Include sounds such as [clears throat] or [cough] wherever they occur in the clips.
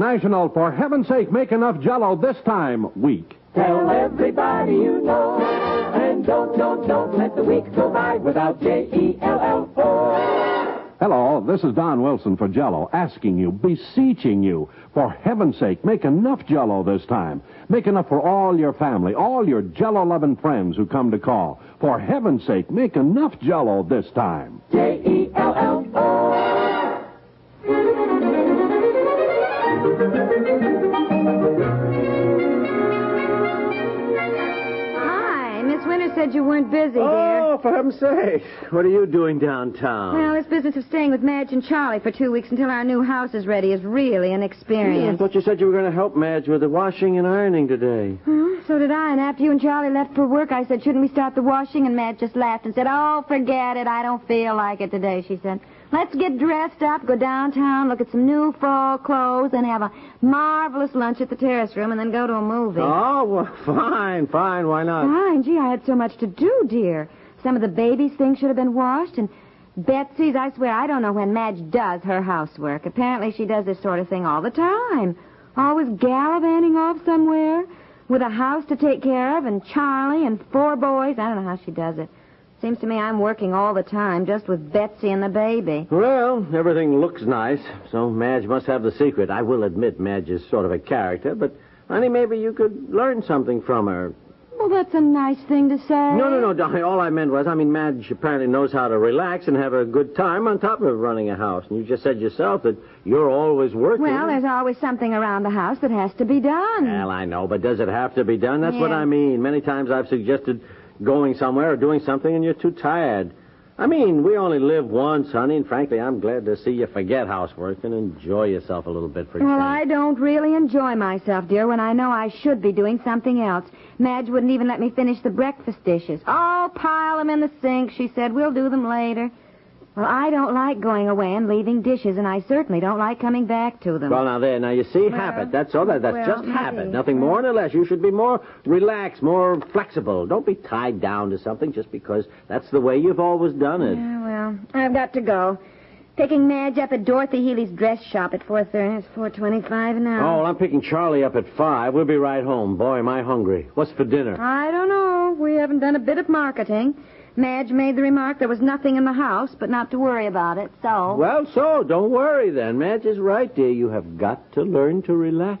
National For Heaven's Sake Make Enough Jello This Time week. Tell everybody you know, and don't, don't, don't let the week go by without J-E-L-L-O. Hello, this is Don Wilson for Jello, asking you, beseeching you, for heaven's sake, make enough Jello this time. Make enough for all your family, all your Jello-loving friends who come to call. For heaven's sake, make enough Jello this time. J-E-L-L-O. Said you weren't busy, dear. Oh, for heaven's sake. What are you doing downtown? Well, this business of staying with Madge and Charlie for two weeks until our new house is ready is really an experience. I thought you said you were going to help Madge with the washing and ironing today. Huh? So did I, and after you and Charlie left for work, I said, shouldn't we start the washing? And Madge just laughed and said, oh, forget it. I don't feel like it today, she said. Let's get dressed up, go downtown, look at some new fall clothes, and have a marvelous lunch at the terrace room, and then go to a movie. Oh, well, [laughs] fine, fine. Why not? Fine. Gee, I had so much to do, dear. Some of the baby's things should have been washed, and Betsy's, I swear, I don't know when Madge does her housework. Apparently she does this sort of thing all the time. Always gallivanting off somewhere with a house to take care of and Charlie and four boys. I don't know how she does it. Seems to me I'm working all the time just with Betsy and the baby. Well, everything looks nice, so Madge must have the secret. I will admit Madge is sort of a character, but, honey, maybe you could learn something from her. Well, that's a nice thing to say. No, no, no, darling. All I meant was, I mean, Madge apparently knows how to relax and have a good time on top of running a house. And you just said yourself that you're always working. Well, there's always something around the house that has to be done. Well, I know, but does it have to be done? That's what I mean. Many times I've suggested going somewhere or doing something, and you're too tired. I mean, we only live once, honey, and frankly, I'm glad to see you forget housework and enjoy yourself a little bit for a Well. I don't really enjoy myself, dear, when I know I should be doing something else. Madge wouldn't even let me finish the breakfast dishes. Oh, pile them in the sink, she said. We'll do them later. Well, I don't like going away and leaving dishes, and I certainly don't like coming back to them. Well, now there, now you see, habit. That's all. That that's well, just habit. Nothing more nor less. You should be more relaxed, more flexible. Don't be tied down to something just because that's the way you've always done it. Yeah, well, I've got to go. Picking Madge up at Dorothy Healy's dress shop at 4.30. It's 4.25 now. Oh, well, I'm picking Charlie up at five. We'll be right home. Boy, am I hungry. What's for dinner? I don't know. We haven't done a bit of marketing. Madge made the remark there was nothing in the house, but not to worry about it, so... Well, so don't worry then. Madge is right, dear. You have got to learn to relax.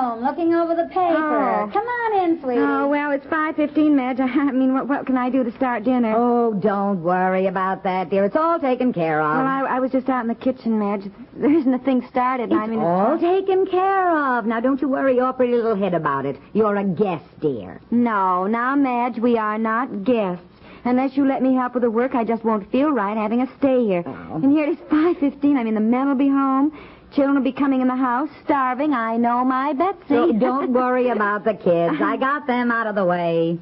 Room, looking over the paper. Oh. Come on in, sweetie. Oh, well, it's 5.15, Madge. [laughs] I mean, what, what can I do to start dinner? Oh, don't worry about that, dear. It's all taken care of. Well, I, I was just out in the kitchen, Madge. There isn't a thing started. it's I mean, all taken care of. Now, don't you worry your pretty little head about it. You're a guest, dear. No, now, Madge, we are not guests. Unless you let me help with the work, I just won't feel right having us stay here. Oh. And here it is 5.15. I mean, the men will be home. Children will be coming in the house, starving. I know my Betsy. So [laughs] don't worry about the kids. I got them out of the way.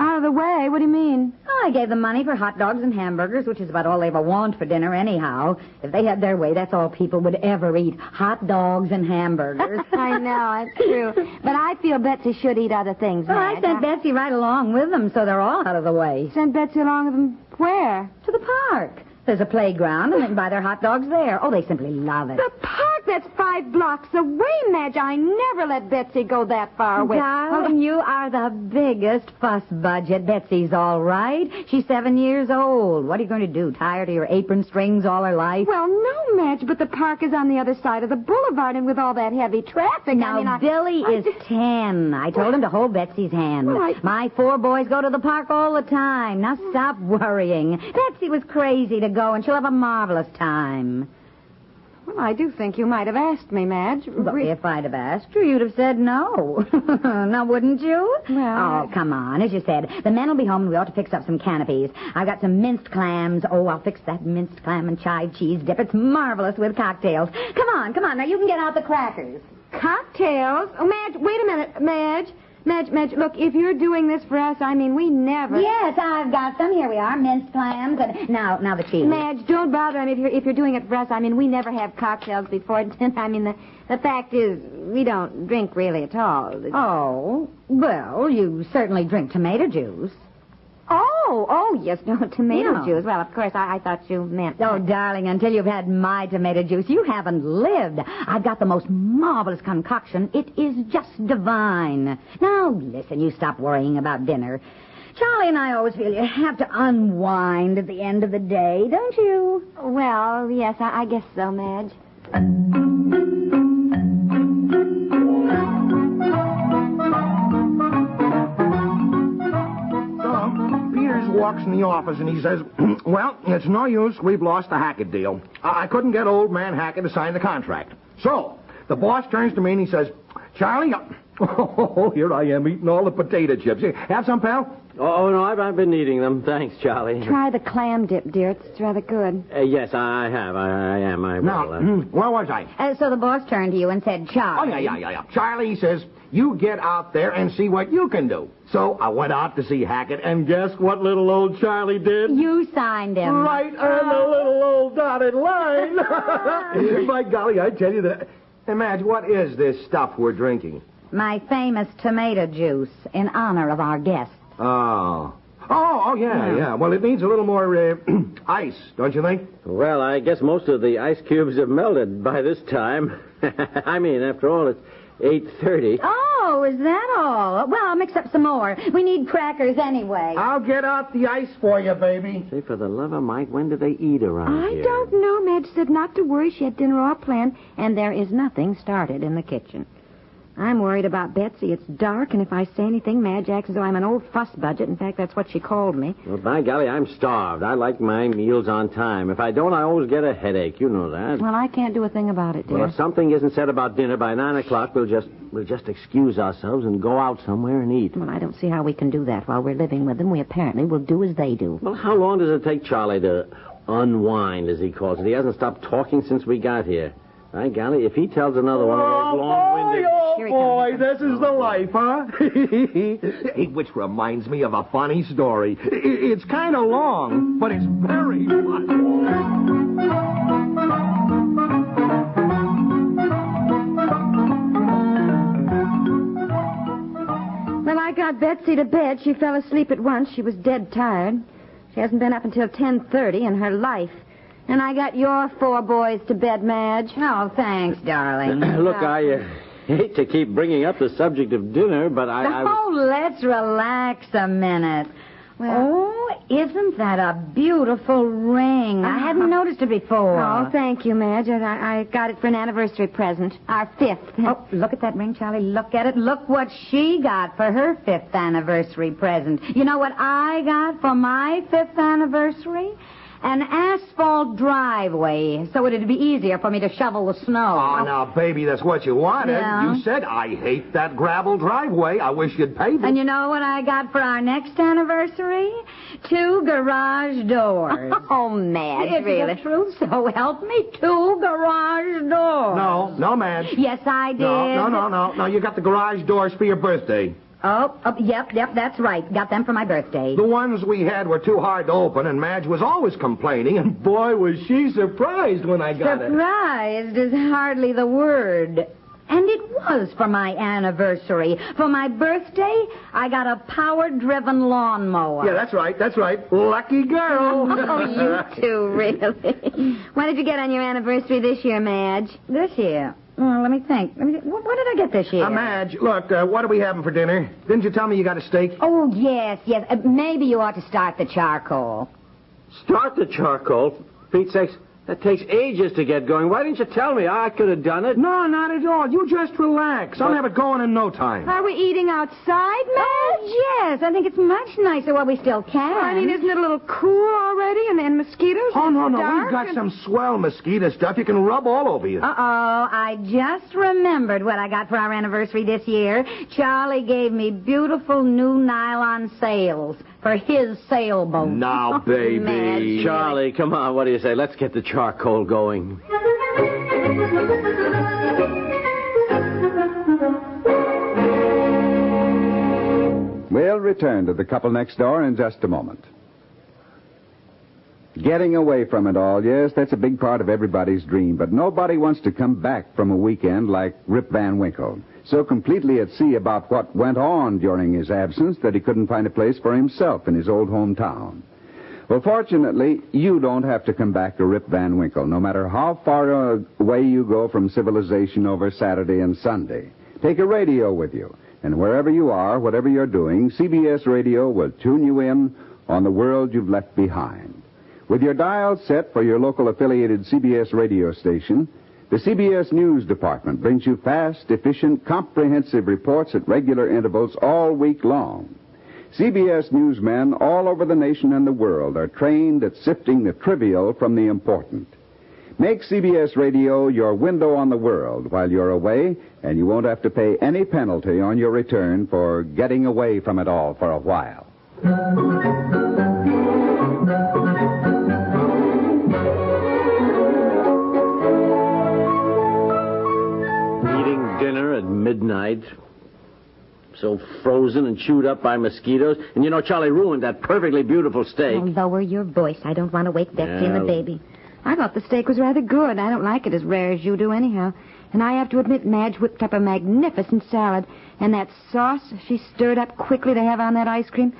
Out of the way? What do you mean? Oh, I gave them money for hot dogs and hamburgers, which is about all they ever want for dinner anyhow. If they had their way, that's all people would ever eat. Hot dogs and hamburgers. [laughs] I know, it's true. But I feel Betsy should eat other things, Well, I Madge. sent Betsy right along with them, so they're all out of the way. Sent Betsy along with them where? To the park. There's a playground, and they can buy their hot dogs there. Oh, they simply love it. The park? That's five blocks away, Madge. I never let Betsy go that far away. Darling, you are the biggest fuss budget. Betsy's all right. She's seven years old. What are you going to do? Tie her to your apron strings all her life? Well, no, Madge, but the park is on the other side of the boulevard, and with all that heavy traffic, Now, I mean, I... Billy I is just- ten. I told him to hold Betsy's hand. Well, My four boys go to the park all the time. Now stop worrying. Betsy was crazy to go, and she'll have a marvelous time. Well, I do think you might have asked me, Madge. But Re- if I'd have asked you, you'd have said no. [laughs] now, wouldn't you? Well, Oh, come on. As you said, the men will be home and we ought to fix up some canopies. I've got some minced clams. Oh, I'll fix that minced clam and chive cheese dip. It's marvelous with cocktails. Come on, come on. Now, you can get out the crackers. Cocktails? Oh, Madge, wait a minute. Madge, Madge, Madge, look, if you're doing this for us, I mean, we never... Yes, I've got some. Here we are, minced clams. And now, now the cheese. Madge, don't bother. I mean, if you're, if you're doing it for us, I mean, we never have cocktails before. [laughs] I mean, the, the fact is, we don't drink really at all. Oh, well, you certainly drink tomato juice. Oh, oh, yes, [laughs] no, tomato Yeah. juice. Well, of course, I, I thought you meant... Oh, darling, until you've had my tomato juice, you haven't lived. I've got the most marvelous concoction. It is just divine. Now, listen, you stop worrying about dinner. Charlie and I always feel you have to unwind at the end of the day, don't you? Well, yes, I, I guess so, Madge. Walks in the office and he says, [clears throat] Well, it's no use. We've lost the Hackett deal. I I couldn't get old man Hackett to sign the contract. So, the boss turns to me and he says, Charlie, uh, [laughs] oh, here I am eating all the potato chips. Here, Have some, pal? Oh, no, I've, I've been eating them. Thanks, Charlie. Try the clam dip, dear. It's rather good. Uh, yes, I have. I, I am. I Now, will. uh, where was I? Uh, so the boss turned to you and said, Oh, Charlie. yeah, yeah, yeah, yeah. Charlie says, You get out there and see what you can do. So I went out to see Hackett, and guess what little old Charlie did? You signed him. Right on the little old dotted line. [laughs] By golly, I tell you that. Imagine, what is this stuff we're drinking? My famous tomato juice in honor of our guest. Oh. Oh, oh, yeah, yeah. Well, it needs a little more uh, [clears throat] ice, don't you think? Well, I guess most of the ice cubes have melted by this time. [laughs] I mean, after all, it's 8.30. Oh, is that all? Well, I'll mix up some more. We need crackers anyway. I'll get out the ice for you, baby. Say, for the love of Mike, when do they eat around here? I here? don't know. Madge said not to worry. She had dinner all planned, and there is nothing started in the kitchen. I'm worried about Betsy. It's dark, and if I say anything, Madge acts as though I'm an old fuss budget. In fact, that's what she called me. Well, by golly, I'm starved. I like my meals on time. If I don't, I always get a headache. You know that. Well, I can't do a thing about it, dear. Well, if something isn't said about dinner by nine o'clock, we'll just we'll just excuse ourselves and go out somewhere and eat. Well, I don't see how we can do that while we're living with them. We apparently will do as they do. Well, how long does it take Charlie to unwind, as he calls it? He hasn't stopped talking since we got here. By golly, if he tells another one oh, of those long-winded... oh, Here he boy, this is the life, huh? [laughs] Hey, Which reminds me of a funny story. It's kind of long, but it's very funny. Well, I got Betsy to bed. She fell asleep at once. She was dead tired. She hasn't been up until 10.30 in her life. And I got your four boys to bed, Madge. Oh, thanks, darling. [clears throat] Look, I uh, hate to keep bringing up the subject of dinner, but I... I was- Oh, let's relax a minute. oh, isn't that a beautiful ring? I hadn't [laughs] noticed it before. Oh, thank you, Madge. I, I got it for an anniversary present. Our fifth. Oh, look at that ring, Charlie. Look at it. Look what she got for her fifth anniversary present. You know what I got for my fifth anniversary? An asphalt driveway, so it'd be easier for me to shovel the snow. Oh, now, baby, that's what you wanted. Yeah. You said, I hate that gravel driveway. I wish you'd pave it. And you know what I got for our next anniversary? Two garage doors. [laughs] Oh, Madge, It's really. the truth, so help me. Two garage doors. No, no, Madge. Yes, I did. No, no, no, no. No, you got the garage doors for your birthday. Oh, oh, yep, yep, that's right. Got them for my birthday. The ones we had were too hard to open, and Madge was always complaining, and boy, was she surprised when I got it. Surprised is hardly the word. And it was for my anniversary. For my birthday, I got a power-driven lawnmower. Yeah, that's right, that's right. Lucky girl. [laughs] Oh, you [laughs] two, really. what did you get on your anniversary this year, Madge? This year. Oh, let me think. Let me think. What, what did I get this year? Uh, Madge, look, uh, what are we having for dinner? Didn't you tell me you got a steak? Oh, yes, yes. Uh, maybe you ought to start the charcoal. Start the charcoal. For Pete's sakes, that takes ages to get going. Why didn't you tell me? I could have done it. No, not at all. You just relax. I'll have it going in no time. Are we eating outside, Madge? Yes. I think it's much nicer while we still can. I mean, isn't it a little cool already? And, and mosquitoes? Oh, no, no. We've got and- some swell mosquito stuff you can rub all over you. Uh-oh, I just remembered what I got for our anniversary this year. Charlie gave me beautiful new nylon sails for his sailboat. Now, [laughs] baby. Madge. Charlie, come on. What do you say? Let's get the charcoal going. [laughs] return to the couple next door in just a moment. Getting away from it all, yes, that's a big part of everybody's dream, but nobody wants to come back from a weekend like Rip Van Winkle, so completely at sea about what went on during his absence that he couldn't find a place for himself in his old hometown. Well, fortunately, you don't have to come back to Rip Van Winkle, no matter how far away you go from civilization over Saturday and Sunday. Take a radio with you, and wherever you are, whatever you're doing, CBS Radio will tune you in on the world you've left behind. With your dial set for your local affiliated CBS radio station, the CBS News Department brings you fast, efficient, comprehensive reports at regular intervals all week long. CBS newsmen all over the nation and the world are trained at sifting the trivial from the important. Make CBS Radio your window on the world while you're away, and you won't have to pay any penalty on your return for getting away from it all for a while. Eating dinner at midnight. So frozen and chewed up by mosquitoes. And you know, Charlie ruined that perfectly beautiful steak. Oh, lower your voice. I don't want to wake Betsy and the baby. I thought the steak was rather good. I don't like it as rare as you do, anyhow. And I have to admit, Madge whipped up a magnificent salad. And that sauce she stirred up quickly to have on that ice cream.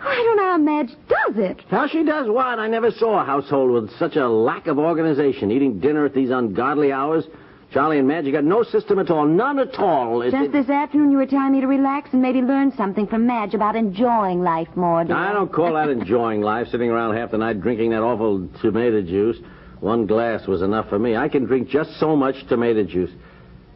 I don't know how Madge does it. How she does what? I never saw a household with such a lack of organization. Eating dinner at these ungodly hours. Charlie and Madge, you got no system at all. None at all. It- Just it- this afternoon, you were telling me to relax and maybe learn something from Madge about enjoying life more. I don't call that enjoying life, sitting around half the night drinking that awful tomato juice. One glass was enough for me. I can drink just so much tomato juice.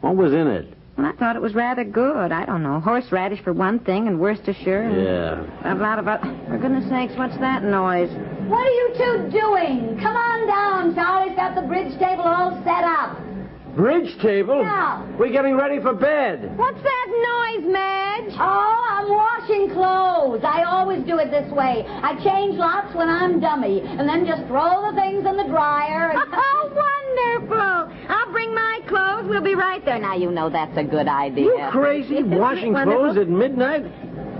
What was in it? Well, I thought it was rather good. I don't know. Horseradish for one thing, and Worcestershire. And Yeah. A lot of other. For goodness sakes, what's that noise? What are you two doing? Come on down. Charlie's got the bridge table all set up. Bridge table? Yeah. We're getting ready for bed. What's that noise, Madge? Oh, I'm washing clothes. I always do it this way. I change lots when I'm dummy, and then just throw the things in the dryer. And... [laughs] Oh, wonderful! I'll bring my clothes. We'll be right there. Now, you know that's a good idea. You crazy? [laughs] Washing clothes at midnight?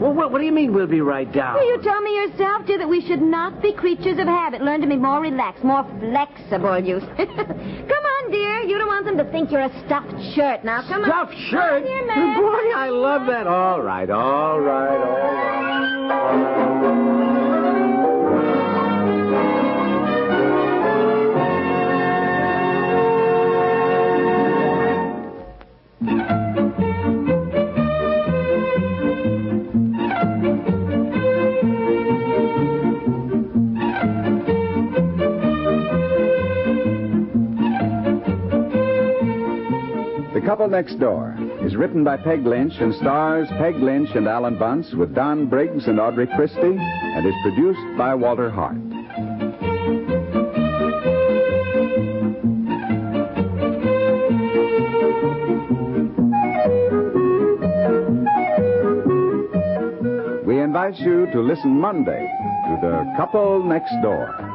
Well, what, what do you mean we'll be right down? Well, you told me yourself, dear, that we should not be creatures of habit. Learn to be more relaxed, more flexible, you. [laughs] come on, dear. You don't want them to think you're a stuffed shirt. Now, come Stuffed on. shirt? Come on, Madge. Boy, I love that. All right, all right, all right. The Couple Next Door is written by Peg Lynch and stars Peg Lynch and Alan Bunce with Don Briggs and Audrey Christie and is produced by Walter Hart. We invite you to listen Monday to The Couple Next Door.